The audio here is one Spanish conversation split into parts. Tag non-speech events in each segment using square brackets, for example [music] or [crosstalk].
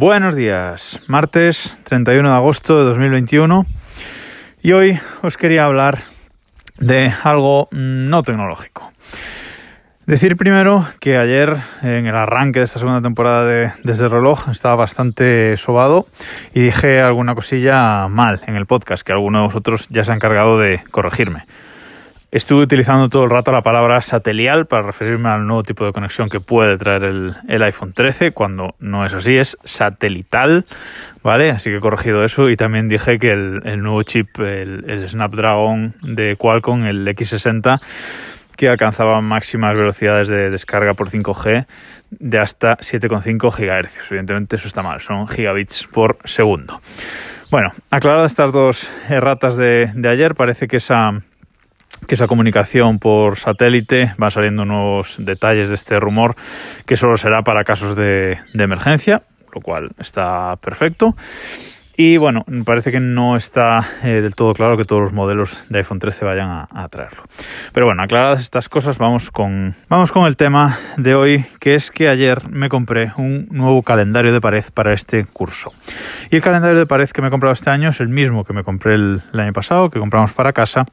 Buenos días, martes 31 de agosto de 2021 y hoy os quería hablar de algo no tecnológico. Decir primero que ayer en el arranque de esta segunda temporada de Desde el reloj estaba bastante sobado y dije alguna cosilla mal en el podcast que alguno de vosotros ya se ha encargado de corregirme. Estuve utilizando todo el rato la palabra satelial para referirme al nuevo tipo de conexión que puede traer el, iPhone 13, cuando no es así, es satelital, ¿vale? Así que he corregido eso y también dije que el, nuevo chip, el, Snapdragon de Qualcomm, el X60, que alcanzaba máximas velocidades de descarga por 5G de hasta 7,5 GHz. Evidentemente eso está mal, son gigabits por segundo. Bueno, aclaradas estas dos erratas de ayer, parece que esa que esa comunicación por satélite va saliendo nuevos detalles de este rumor que solo será para casos de, emergencia, lo cual está perfecto. Y bueno, parece que no está eh, del todo claro que todos los modelos de iPhone 13 vayan a, traerlo. Pero bueno, aclaradas estas cosas, vamos con, vamos con el tema de hoy, que es que ayer me compré un nuevo calendario de pared para este curso. Y el calendario de pared que me he comprado este año es el mismo que me compré el año pasado, que compramos para casa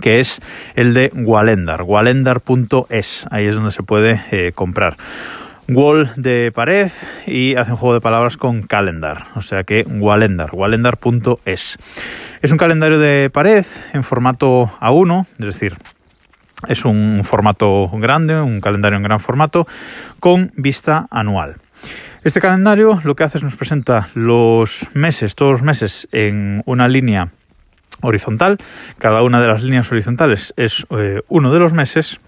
que es el de Walendar, walendar.es, ahí es donde se puede eh, comprar. Wall de pared y hace un juego de palabras con calendar, o sea que Walendar, walendar.es. Es un calendario de pared en formato A1, es decir, es un formato grande, un calendario en gran formato, con vista anual. Este calendario lo que hace es nos presenta los meses, todos los meses, en una línea horizontal. Cada una de las líneas horizontales es eh, uno de los meses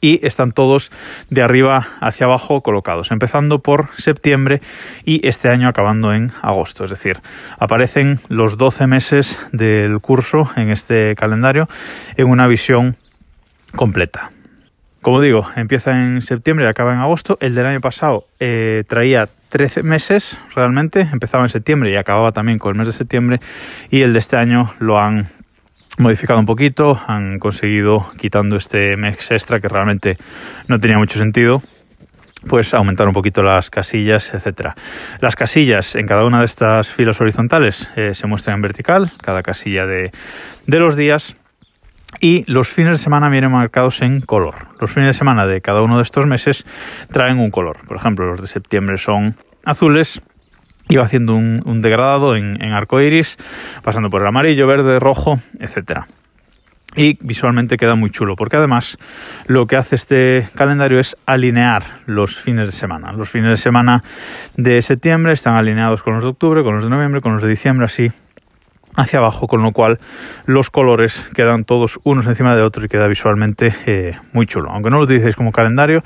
y están todos de arriba hacia abajo colocados, empezando por septiembre y este año acabando en agosto. Es decir, aparecen los 12 meses del curso en este calendario en una visión completa. Como digo, empieza en septiembre y acaba en agosto. El del año pasado eh, traía 13 meses realmente, empezaba en septiembre y acababa también con el mes de septiembre. Y el de este año lo han modificado un poquito, han conseguido, quitando este mes extra que realmente no tenía mucho sentido, pues aumentar un poquito las casillas, etcétera. Las casillas en cada una de estas filas horizontales eh, se muestran en vertical, cada casilla de, de los días y los fines de semana vienen marcados en color. Los fines de semana de cada uno de estos meses traen un color. Por ejemplo, los de septiembre son azules va haciendo un, degradado en, en arco iris, pasando por el amarillo, verde, rojo, etcétera. Y visualmente queda muy chulo, porque además lo que hace este calendario es alinear los fines de semana. Los fines de semana de septiembre están alineados con los de octubre, con los de noviembre, con los de diciembre, así hacia abajo, con lo cual los colores quedan todos unos encima de otros y queda visualmente eh, muy chulo. Aunque no lo utilicéis como calendario,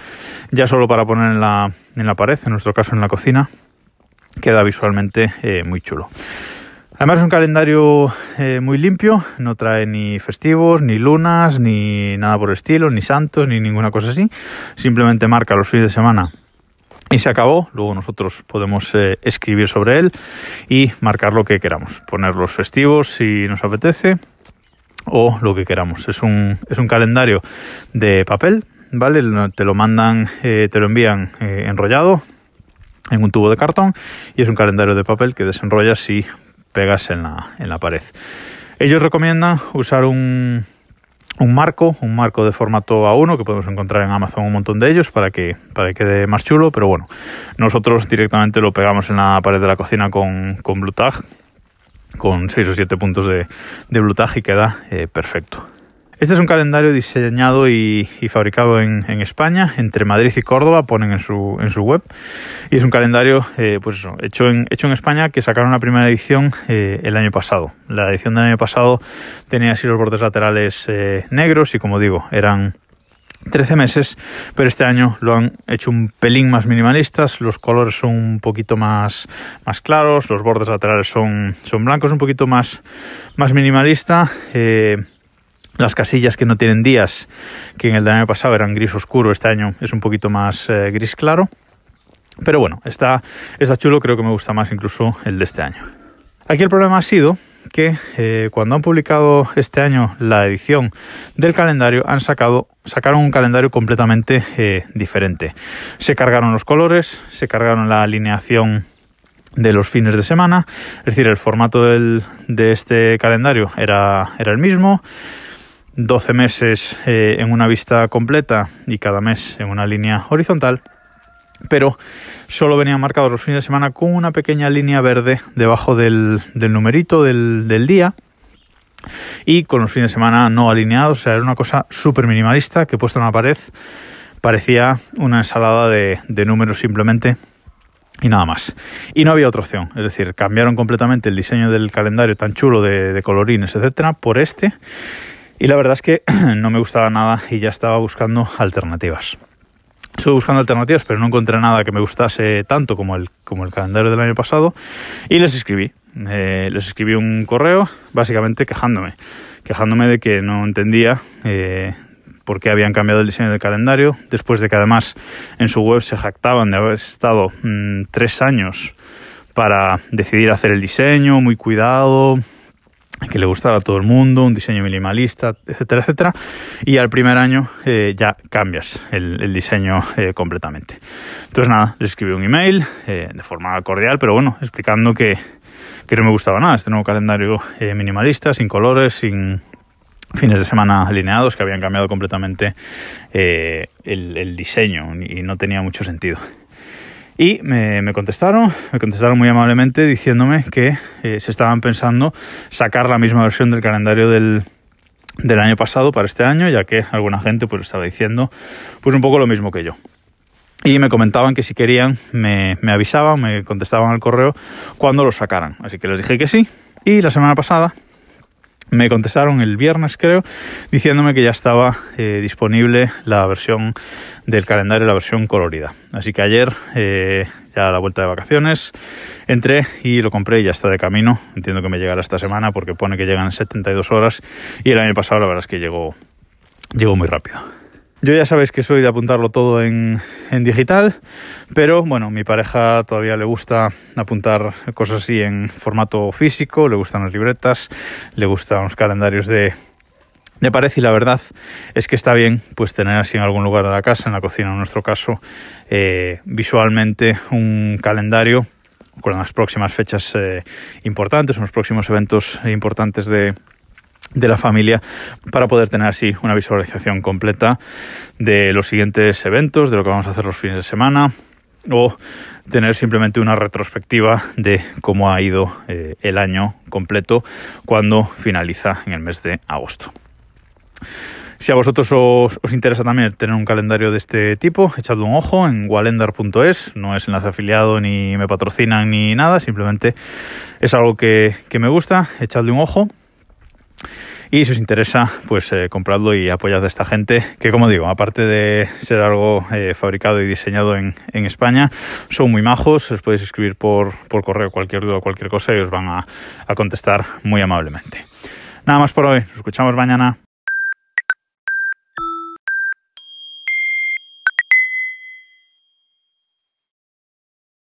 ya solo para poner en la, en la pared, en nuestro caso en la cocina, queda visualmente eh, muy chulo. Además es un calendario eh, muy limpio, no trae ni festivos, ni lunas, ni nada por el estilo, ni santos, ni ninguna cosa así. Simplemente marca los fines de semana y se acabó. Luego nosotros podemos eh, escribir sobre él y marcar lo que queramos, poner los festivos si nos apetece o lo que queramos. Es un, es un calendario de papel, ¿vale? Te lo mandan, eh, te lo envían eh, enrollado en un tubo de cartón y es un calendario de papel que desenrollas si pegas en la, en la pared. Ellos recomiendan usar un, un marco, un marco de formato A1 que podemos encontrar en Amazon un montón de ellos para que, para que quede más chulo, pero bueno, nosotros directamente lo pegamos en la pared de la cocina con, con Blue Tag, con 6 o 7 puntos de, de Blue y queda eh, perfecto. Este es un calendario diseñado y, fabricado en, España, entre Madrid y Córdoba, ponen en su, en su web. Y es un calendario, eh, pues hecho en, España, que sacaron la primera edición eh, el año pasado. La edición del año pasado tenía así los bordes laterales eh, negros y, como digo, eran 13 meses, pero este año lo han hecho un pelín más minimalistas, los colores son un poquito más, claros, los bordes laterales son, son blancos, un poquito más, más minimalista. Las casillas que no tienen días, que en el año pasado eran gris oscuro, este año es un poquito más eh, gris claro. Pero bueno, está, está chulo, creo que me gusta más incluso el de este año. Aquí el problema ha sido que eh, cuando han publicado este año la edición del calendario han sacado sacaron un calendario completamente eh, diferente. Se cargaron los colores, se cargaron la alineación de los fines de semana. Es decir, el formato de este calendario era, era el mismo. 12 meses eh, en una vista completa y cada mes en una línea horizontal. Pero solo venían marcados los fines de semana con una pequeña línea verde debajo del, numerito del, día y con los fines de semana no alineados. O sea, era una cosa súper minimalista que puesto en la pared parecía una ensalada de, números simplemente y nada más. Y no había otra opción, es decir, cambiaron completamente el diseño del calendario tan chulo de, colorines, etcétera, por este. Y la verdad es que [clears throat] no me gustaba nada y ya estaba buscando alternativas. Estuve buscando alternativas, pero no encontré nada que me gustase tanto como el, como el calendario del año pasado. Y les escribí. Eh, les escribí un correo, básicamente quejándome. Quejándome de que no entendía eh, por qué habían cambiado el diseño del calendario, después de que además en su web se jactaban de haber estado mm, tres años para decidir hacer el diseño, muy cuidado, que le gustara a todo el mundo, un diseño minimalista, etcétera, etcétera. Y al primer año eh, ya cambias el, diseño eh, completamente. Entonces nada, les escribí un email eh, de forma cordial, pero bueno, explicando que, que, no me gustaba nada este nuevo calendario minimalista, sin colores, sin fines de semana alineados, que habían cambiado completamente el diseño y no tenía mucho sentido. Y me, contestaron, me contestaron muy amablemente diciéndome que eh, se estaban pensando sacar la misma versión del calendario del, del año pasado para este año, ya que alguna gente pues estaba diciendo pues un poco lo mismo que yo. Y me comentaban que si querían me, me avisaban, me contestaban al correo cuando lo sacaran. Así que les dije que sí. Y la semana pasada me contestaron el viernes creo diciéndome que ya estaba eh, disponible la versión del calendario, la versión colorida. Así que ayer, eh, ya a la vuelta de vacaciones, entré y lo compré y ya está de camino. Entiendo que me llegará esta semana porque pone que llegan 72 horas y el año pasado la verdad es que llegó, llegó muy rápido. Yo ya sabéis que soy de apuntarlo todo en, digital, pero bueno, mi pareja todavía le gusta apuntar cosas así en formato físico, le gustan las libretas, le gustan los calendarios de, de pared y la verdad es que está bien pues tener así en algún lugar de la casa, en la cocina en nuestro caso, eh, visualmente un calendario con las próximas fechas eh, importantes, los próximos eventos importantes de, de la familia para poder tener así una visualización completa de los siguientes eventos, de lo que vamos a hacer los fines de semana o tener simplemente una retrospectiva de cómo ha ido eh, el año completo cuando finaliza en el mes de agosto. Si a vosotros os, interesa también tener un calendario de este tipo, echadle un ojo en walendar.es, no es enlace afiliado ni me patrocinan ni nada, simplemente es algo que, que me gusta, echadle un ojo y si os interesa, pues eh, compradlo y apoyad a esta gente, que como digo, aparte de ser algo eh, fabricado y diseñado en, España, son muy majos, os podéis escribir por, correo cualquier duda o cualquier cosa y os van a, a contestar muy amablemente. Nada más por hoy, nos escuchamos mañana.